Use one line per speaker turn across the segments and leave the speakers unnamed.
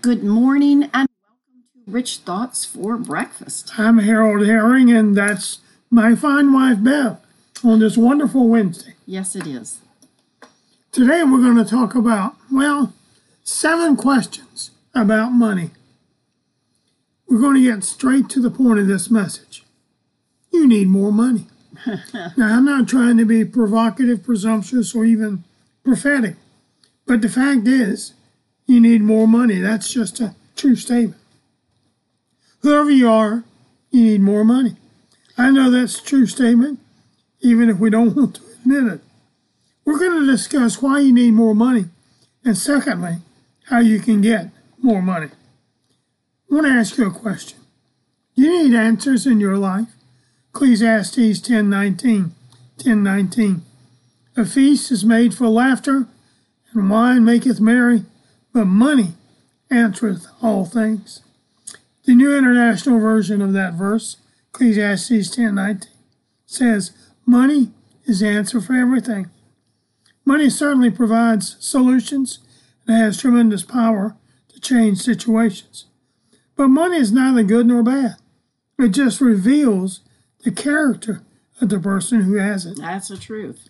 Good morning and welcome to Rich Thoughts for Breakfast.
I'm Harold Herring, and that's my fine wife Bev on this wonderful Wednesday.
Yes, it is.
Today we're going to talk about, well, seven questions about money. We're going to get straight to the point of this message. You need more money. now, I'm not trying to be provocative, presumptuous, or even prophetic, but the fact is, you need more money. That's just a true statement. Whoever you are, you need more money. I know that's a true statement, even if we don't want to admit it. We're going to discuss why you need more money, and secondly, how you can get more money. I want to ask you a question. Do you need answers in your life? Ecclesiastes 10:19, 10:19. A feast is made for laughter, and wine maketh merry, but money answereth all things. The New International Version of that verse, Ecclesiastes 10:19, says, "Money is the answer for everything." Money certainly provides solutions and has tremendous power to change situations. But money is neither good nor bad. It just reveals the character of the person who has it.
That's the truth.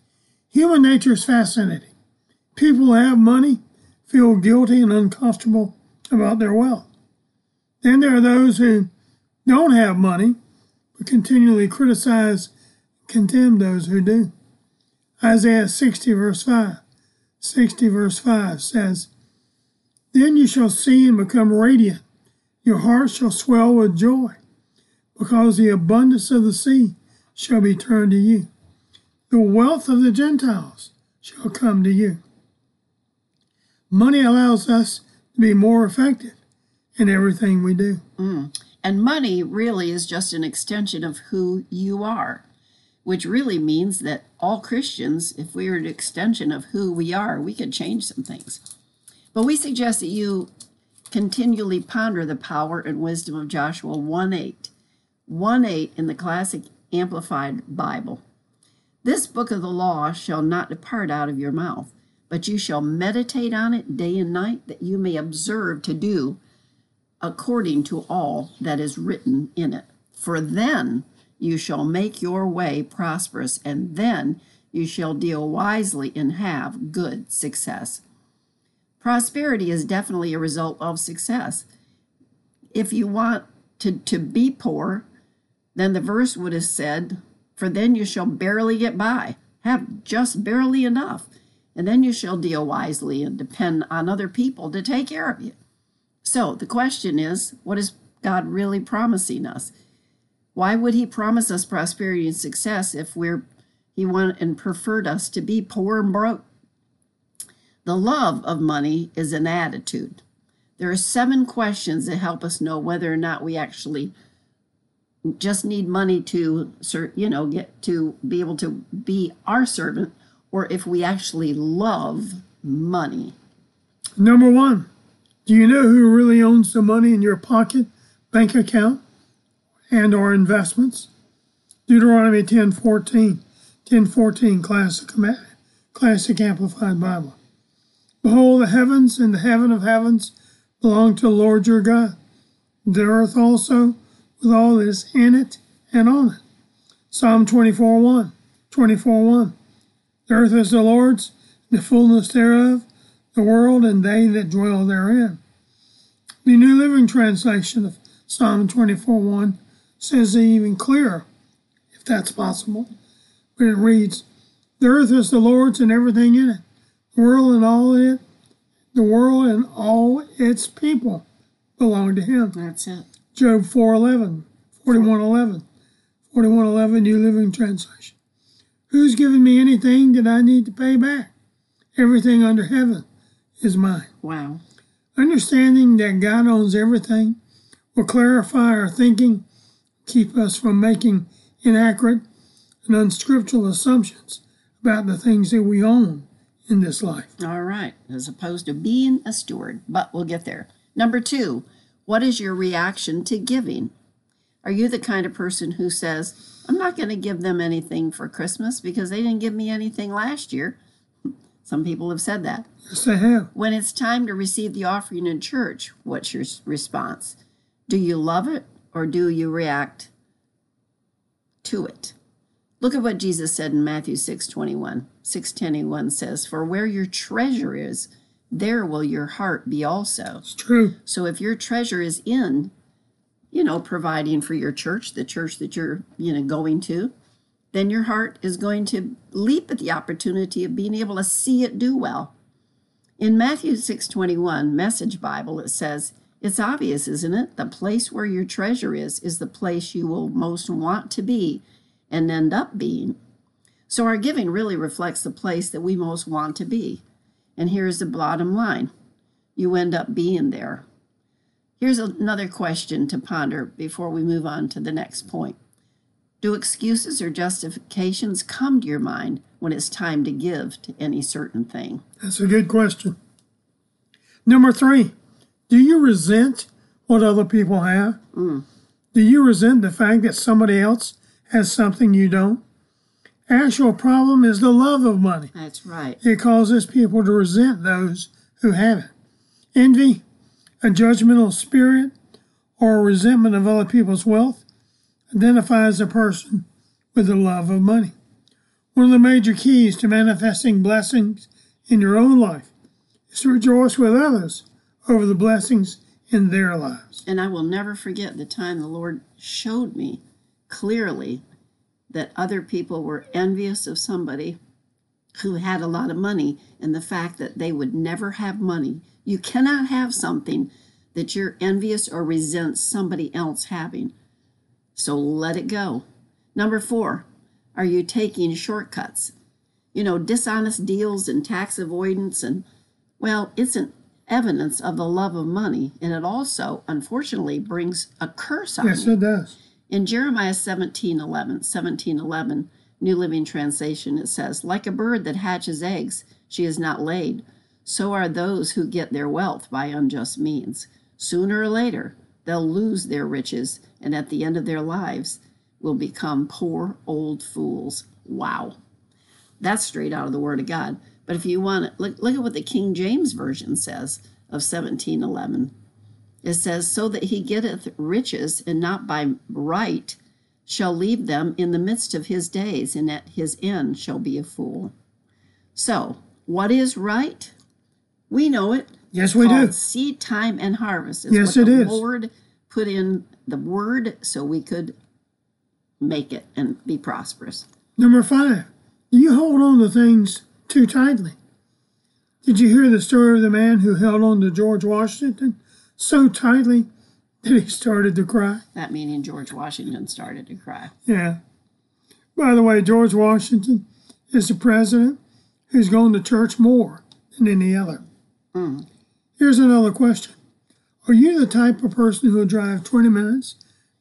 Human nature is fascinating. People who have money feel guilty and uncomfortable about their wealth. Then there are those who don't have money but continually criticize and condemn those who do. Isaiah 60, verse 5. 60, verse 5 says, Then you shall see and become radiant. Your heart shall swell with joy, because the abundance of the sea shall be turned to you. The wealth of the Gentiles shall come to you. Money allows us to be more effective in everything we do.
Mm. And money really is just an extension of who you are, which really means that all Christians, if we are an extension of who we are, we could change some things. But we suggest that you continually ponder the power and wisdom of Joshua 1 8. 1 8 in the classic Amplified Bible. This book of the law shall not depart out of your mouth, but you shall meditate on it day and night, that you may observe to do according to all that is written in it. For then you shall make your way prosperous, and then you shall deal wisely and have good success. Prosperity is definitely a result of success. If you want to, to be poor, then the verse would have said, For then you shall barely get by, have just barely enough, and then you shall deal wisely and depend on other people to take care of you. So the question is, what is God really promising us? Why would he promise us prosperity and success if we're he wanted and preferred us to be poor and broke? The love of money is an attitude. There are seven questions that help us know whether or not we actually just need money to you know get to be able to be our servant or if we actually love money.
Number 1, do you know who really owns the money in your pocket, bank account, and or investments? Deuteronomy 10:14, 10:14 classic classic amplified Bible. Behold, the heavens and the heaven of heavens belong to the Lord your God. The earth also, with all that is in it and on it. Psalm 24 1. 24 1. The earth is the Lord's, the fullness thereof, the world and they that dwell therein. The New Living Translation of Psalm 24 1 says it even clearer, if that's possible. But it reads, The earth is the Lord's and everything in it the world and all it, the world and all its people belong to him.
That's it.
Job 4:11, 41:11, 41:11 New Living Translation. Who's given me anything that I need to pay back? Everything under heaven is mine.
Wow.
Understanding that God owns everything will clarify our thinking, keep us from making inaccurate and unscriptural assumptions about the things that we own in this life.
All right, as opposed to being a steward, but we'll get there. Number two, what is your reaction to giving? Are you the kind of person who says, I'm not going to give them anything for Christmas because they didn't give me anything last year? Some people have said that.
Yes, they have.
When it's time to receive the offering in church, what's your response? Do you love it or do you react to it? Look at what Jesus said in Matthew 6 21. 6 21 says, For where your treasure is, there will your heart be also.
It's true.
So if your treasure is in, you know, providing for your church, the church that you're, you know, going to, then your heart is going to leap at the opportunity of being able to see it do well. In Matthew 6:21 Message Bible it says, "It's obvious, isn't it? The place where your treasure is is the place you will most want to be and end up being." So our giving really reflects the place that we most want to be. And here's the bottom line. You end up being there. Here's another question to ponder before we move on to the next point. Do excuses or justifications come to your mind when it's time to give to any certain thing?
That's a good question. Number three, do you resent what other people have? Mm. Do you resent the fact that somebody else has something you don't? Actual problem is the love of money.
That's right.
It causes people to resent those who have it. Envy, a judgmental spirit, or a resentment of other people's wealth identifies a person with the love of money. One of the major keys to manifesting blessings in your own life is to rejoice with others over the blessings in their lives.
And I will never forget the time the Lord showed me clearly that other people were envious of somebody who had a lot of money and the fact that they would never have money. You cannot have something that you're envious or resent somebody else having. So let it go. Number four, are you taking shortcuts? You know, dishonest deals and tax avoidance, and well, it's an evidence of the love of money, and it also, unfortunately, brings a curse on
Yes,
you.
it does.
In Jeremiah 17 11, 17 11, New Living Translation, it says, Like a bird that hatches eggs, she is not laid. So are those who get their wealth by unjust means. Sooner or later, they'll lose their riches, and at the end of their lives, will become poor old fools. Wow. That's straight out of the Word of God. But if you want to, look, look at what the King James Version says of 1711. It says, So that he getteth riches, and not by right, shall leave them in the midst of his days, and at his end shall be a fool. So, what is right? We know it.
Yes, we do.
Seed time and harvest. Is
Yes,
what the
is.
Lord put in the word so we could make it and be prosperous.
Number five, you hold on to things too tightly? Did you hear the story of the man who held on to George Washington so tightly that he started to cry?
That meaning George Washington started to cry.
Yeah. By the way, George Washington is the president who's gone to church more than any other. Mm. Here's another question Are you the type of person who will drive 20 minutes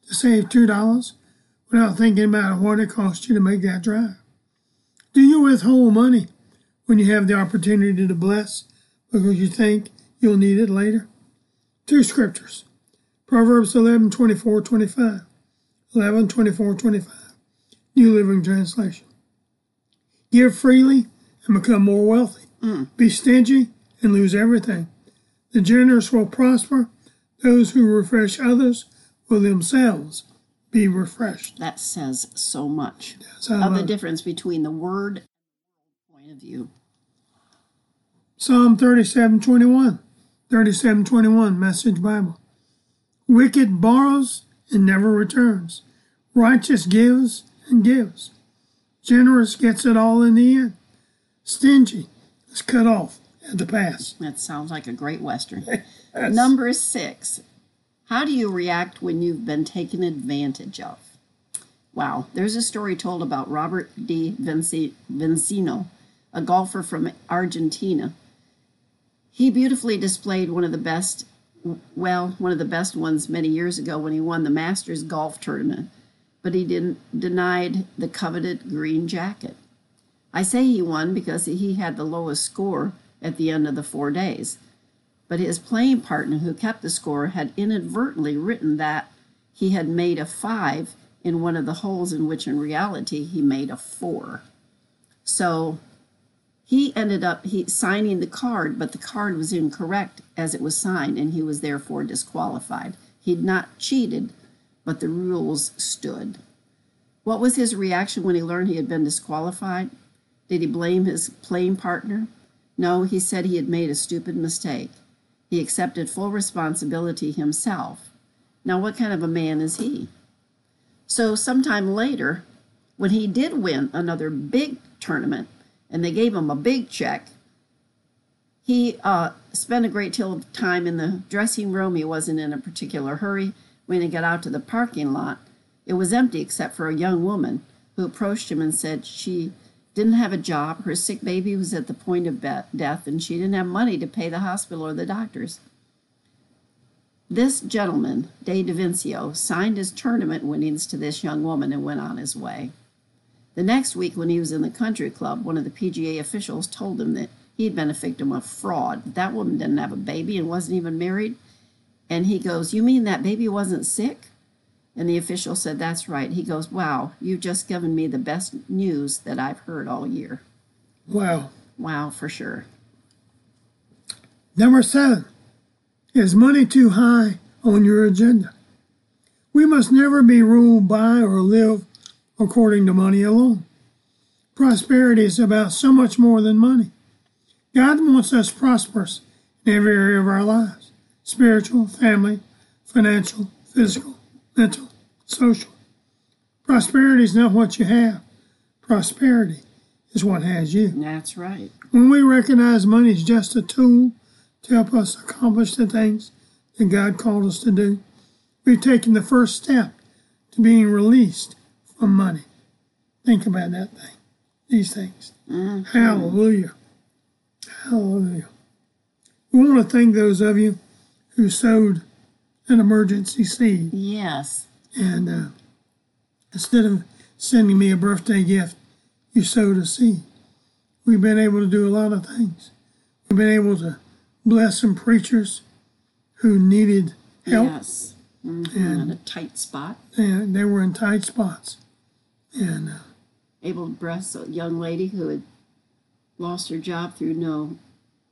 to save $2 without thinking about what it costs you to make that drive? Do you withhold money when you have the opportunity to bless because you think you'll need it later? Two scriptures Proverbs 11 24 25. 11 24 25. New Living Translation. Give freely and become more wealthy. Mm. Be stingy and lose everything. The generous will prosper. Those who refresh others will themselves be refreshed.
That says so much
That's how I
of the difference between the word and point of view.
Psalm 37 21. 37 21, Message Bible. Wicked borrows and never returns. Righteous gives and gives. Generous gets it all in the end. Stingy is cut off at the pass.
That sounds like a great Western. Number six. How do you react when you've been taken advantage of? Wow, there's a story told about Robert De Vicenzo, a golfer from Argentina. He beautifully displayed one of the best, well, one of the best ones many years ago when he won the Masters golf tournament, but he didn't denied the coveted green jacket. I say he won because he had the lowest score at the end of the four days. But his playing partner, who kept the score, had inadvertently written that he had made a five in one of the holes in which in reality he made a four. So he ended up he signing the card, but the card was incorrect as it was signed, and he was therefore disqualified. He'd not cheated, but the rules stood. What was his reaction when he learned he had been disqualified? Did he blame his playing partner? No, he said he had made a stupid mistake. He accepted full responsibility himself. Now, what kind of a man is he? So, sometime later, when he did win another big tournament and they gave him a big check, he uh, spent a great deal of time in the dressing room. He wasn't in a particular hurry. When he got out to the parking lot, it was empty except for a young woman who approached him and said she didn't have a job. Her sick baby was at the point of death, and she didn't have money to pay the hospital or the doctors. This gentleman, Dave DaVincio, signed his tournament winnings to this young woman and went on his way. The next week, when he was in the country club, one of the PGA officials told him that he had been a victim of fraud. That woman didn't have a baby and wasn't even married. And he goes, You mean that baby wasn't sick? And the official said, That's right. He goes, Wow, you've just given me the best news that I've heard all year.
Wow.
Wow, for sure.
Number seven. Is money too high on your agenda? We must never be ruled by or live according to money alone. Prosperity is about so much more than money. God wants us prosperous in every area of our lives spiritual, family, financial, physical, mental, social. Prosperity is not what you have, prosperity is what has you.
That's right.
When we recognize money is just a tool to help us accomplish the things that God called us to do. We've taken the first step to being released from money. Think about that thing, these things. Mm-hmm. Hallelujah. Hallelujah. We want to thank those of you who sowed an emergency seed.
Yes.
And uh, instead of sending me a birthday gift, you sowed a seed. We've been able to do a lot of things. We've been able to bless some preachers who needed help.
Yes. Mm-hmm. And in a tight spot.
And they were in tight spots. And uh,
able to bless a young lady who had lost her job through no,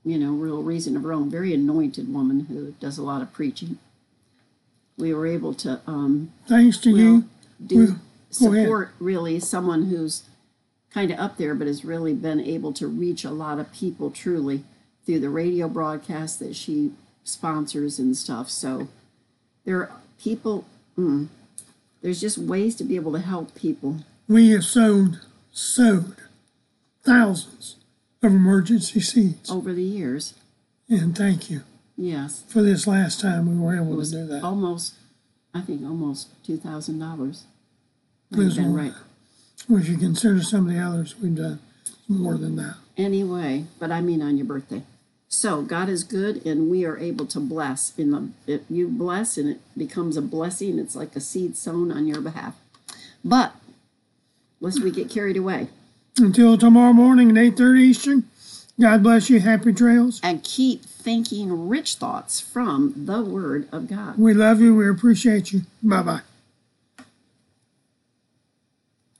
you know, real reason of her own. Very anointed woman who does a lot of preaching. We were able to. Um,
Thanks to you.
Do support really someone who's kind of up there, but has really been able to reach a lot of people truly through the radio broadcast that she sponsors and stuff. So there are people, mm, there's just ways to be able to help people.
We have sowed, sowed thousands of emergency seeds
over the years.
And thank you.
Yes.
For this last time we were able to do that.
Almost, I think almost $2,000.
Right. Well, if you consider some of the others we've done, more than that.
Anyway, but I mean on your birthday. So God is good, and we are able to bless. In the if you bless, and it becomes a blessing. It's like a seed sown on your behalf. But lest we get carried away.
Until tomorrow morning at eight thirty Eastern. God bless you. Happy trails.
And keep thinking rich thoughts from the Word of God.
We love you. We appreciate you. Bye bye.